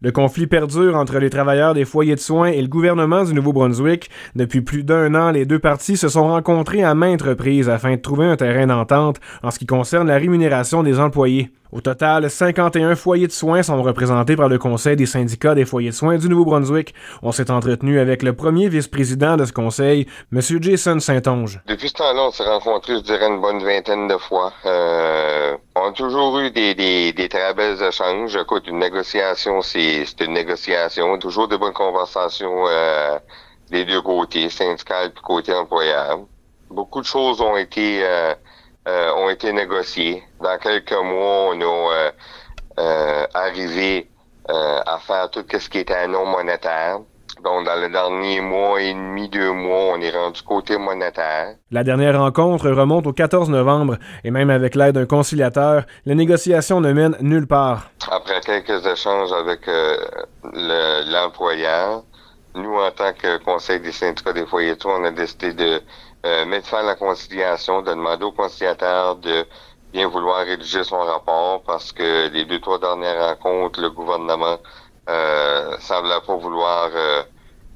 Le conflit perdure entre les travailleurs des foyers de soins et le gouvernement du Nouveau-Brunswick. Depuis plus d'un an, les deux parties se sont rencontrées à maintes reprises afin de trouver un terrain d'entente en ce qui concerne la rémunération des employés. Au total, 51 foyers de soins sont représentés par le Conseil des syndicats des foyers de soins du Nouveau-Brunswick. On s'est entretenu avec le premier vice-président de ce conseil, M. Jason Saint-Onge. Depuis ce temps-là, on s'est rencontrés, je dirais, une bonne vingtaine de fois. Euh, on a toujours eu des, des, des très belles échanges. Écoute, une négociation, c'est une négociation. Toujours de bonnes conversations euh, des deux côtés, syndical et côté employeur. Beaucoup de choses ont été... Euh, euh, ont été négociés. Dans quelques mois, on a euh, euh, arrivé à faire tout ce qui était non monétaire. Donc, dans le dernier mois et demi, deux mois, on est rendu côté monétaire. La dernière rencontre remonte au 14 novembre et même avec l'aide d'un conciliateur, les négociations ne mènent nulle part. Après quelques échanges avec l'employeur, nous, en tant que Conseil des syndicats des foyers, on a décidé de euh, mettre fin à la conciliation, de demander au conciliateur de bien vouloir rédiger son rapport parce que les deux, trois dernières rencontres, le gouvernement euh, semblait pas vouloir euh,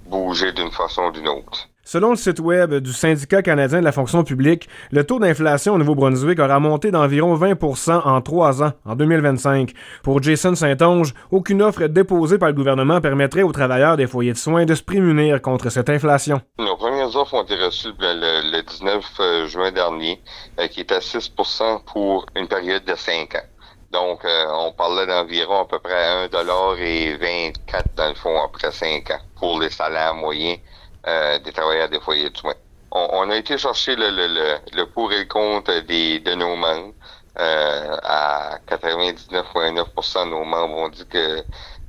bouger d'une façon ou d'une autre. Selon le site web du syndicat canadien de la fonction publique, le taux d'inflation au Nouveau-Brunswick aura monté d'environ 20 en trois ans, en 2025. Pour Jason Saint-Onge, aucune offre déposée par le gouvernement permettrait aux travailleurs des foyers de soins de se prémunir contre cette inflation. Nos premières offres ont été reçues le, 19 euh, juin dernier, euh, qui est à 6% pour une période de 5 ans. Donc, euh, on parlait d'environ à peu près 1,24 dans le fond après 5 ans pour les salaires moyens euh, des travailleurs des foyers de soins. On, a été chercher le, le, le, pour et le contre des, de nos membres. Euh, à 99,9% de nos membres ont dit que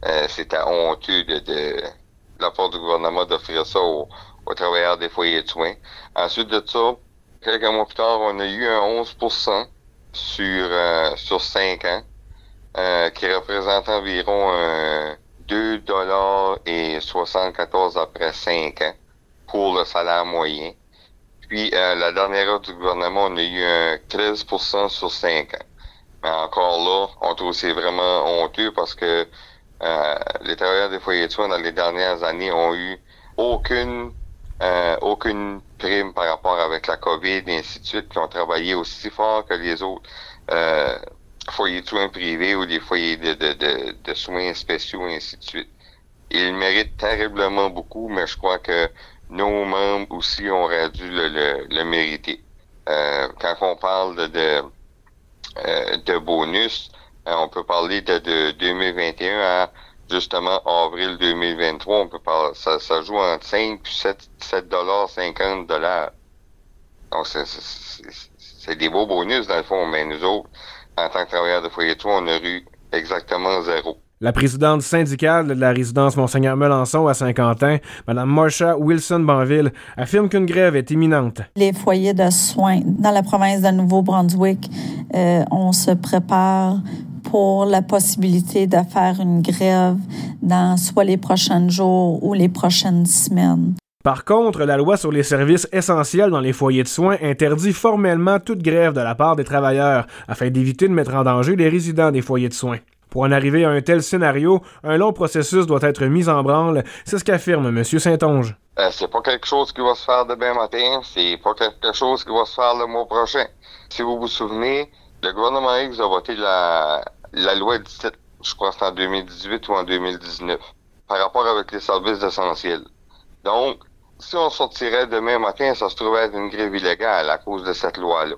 euh, c'était honteux de, de, la part du gouvernement d'offrir ça aux, aux, travailleurs des foyers de soins. Ensuite de ça, quelques mois plus tard, on a eu un 11% sur, euh, sur 5 ans, euh, qui représente environ un 2 dollars et 74 après 5 ans pour le salaire moyen. Puis, euh, la dernière heure du gouvernement, on a eu un 13% sur 5 ans. Mais encore là, on trouve c'est vraiment honteux parce que euh, les travailleurs des foyers de soins dans les dernières années ont eu aucune euh, aucune prime par rapport avec la COVID et ainsi de suite, qui ont travaillé aussi fort que les autres euh, foyers de soins privés ou des foyers de, de, de, de soins spéciaux et ainsi de suite. Ils méritent terriblement beaucoup, mais je crois que nos membres aussi auraient dû le, le, mériter. Euh, quand on parle de, de, euh, de bonus, euh, on peut parler de, de 2021 à justement avril 2023. On peut parler, ça, ça joue entre 5 et 7, 7 dollars, 50 dollars. Donc, c'est des beaux bonus dans le fond, mais nous autres, en tant que travailleurs de foyer de on a eu exactement zéro. La présidente syndicale de la résidence Monseigneur Melançon à Saint-Quentin, Mme Marsha Wilson-Banville, affirme qu'une grève est imminente. Les foyers de soins dans la province de Nouveau-Brunswick, euh, on se prépare pour la possibilité de faire une grève dans soit les prochains jours ou les prochaines semaines. Par contre, la loi sur les services essentiels dans les foyers de soins interdit formellement toute grève de la part des travailleurs afin d'éviter de mettre en danger les résidents des foyers de soins. Pour en arriver à un tel scénario, un long processus doit être mis en branle, c'est ce qu'affirme M. Saint-Onge. Euh, c'est pas quelque chose qui va se faire demain matin, c'est pas quelque chose qui va se faire le mois prochain. Si vous vous souvenez, le gouvernement X a voté la, la loi 17, je crois que c'est en 2018 ou en 2019, par rapport avec les services essentiels. Donc, si on sortirait demain matin, ça se trouvait être une grève illégale à cause de cette loi-là.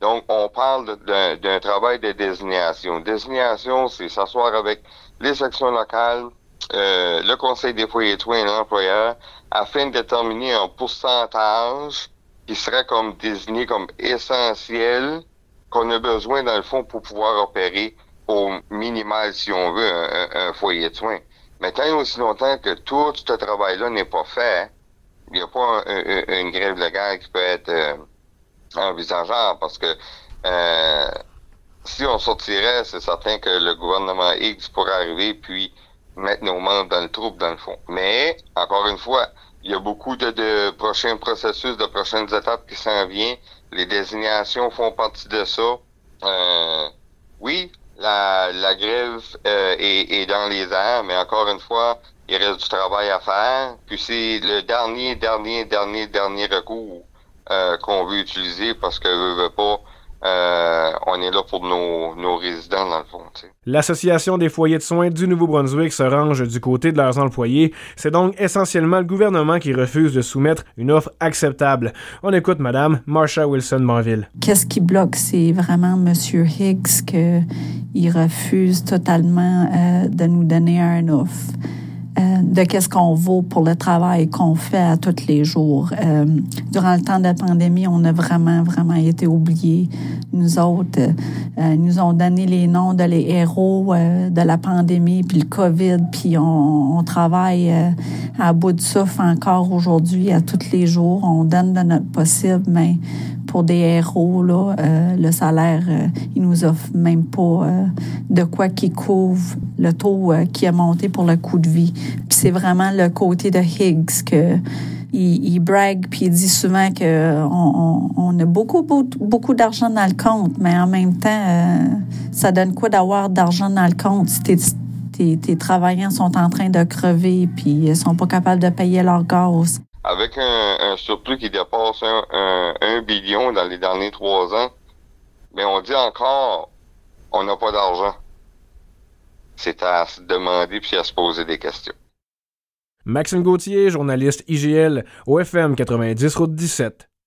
Donc, on parle d'un travail de désignation. Désignation, c'est s'asseoir avec les sections locales, euh, le Conseil des foyers et l'employeur, afin de déterminer un pourcentage qui serait comme désigné comme essentiel qu'on a besoin, dans le fond, pour pouvoir opérer au minimal, si on veut, un, foyer de soins. Mais tant et aussi longtemps que tout ce travail-là n'est pas fait, il n'y a pas une grève légale qui peut être... Euh, envisageable parce que euh, si on sortirait, c'est certain que le gouvernement X pourrait arriver puis mettre nos membres dans le trouble dans le fond. Mais, encore une fois, il y a beaucoup de, de prochains processus, de prochaines étapes qui s'en viennent. Les désignations font partie de ça. Euh, oui, la, la grève euh, est, est, dans les airs, mais encore une fois, il reste du travail à faire. Puis c'est le dernier, dernier, dernier, dernier recours euh, qu'on veut utiliser parce que veut, veut pas euh, on est là pour nos, nos résidents, dans le fond. L'Association des foyers de soins du Nouveau-Brunswick se range du côté de leurs employés. C'est donc essentiellement le gouvernement qui refuse de soumettre une offre acceptable. On écoute Madame Marsha Wilson-Manville. Qu'est-ce qui bloque? C'est vraiment M. Higgs qu'il refuse totalement euh, de nous donner un offre. Euh, de qu'est-ce qu'on vaut pour le travail qu'on fait à tous les jours. Euh, durant le temps de la pandémie, on a vraiment, vraiment été oubliés. Nous autres, euh, nous ont donné les noms de les héros de la pandémie, puis le COVID, puis on, on travaille à bout de souffle encore aujourd'hui, à tous les jours. On donne de notre possible, mais pour des héros, là, euh, le salaire, euh, il nous offre même pas euh, de quoi qui couvre le taux qui a monté pour le coût de vie. Puis c'est vraiment le côté de Higgs que il, il brague puis il dit souvent que on, a beaucoup beaucoup, d'argent dans le compte, mais en même temps, ça donne quoi d'avoir d'argent dans le compte tes, tes, travailleurs sont en train de crever puis ils sont pas capables de payer leur gaz avec un, un, surplus qui dépasse un, un, billion dans les derniers trois ans, mais on dit encore, on n'a pas d'argent. C'est à se demander puis à se poser des questions. Maxime Gauthier, journaliste IGL, OFM 90 Route 17.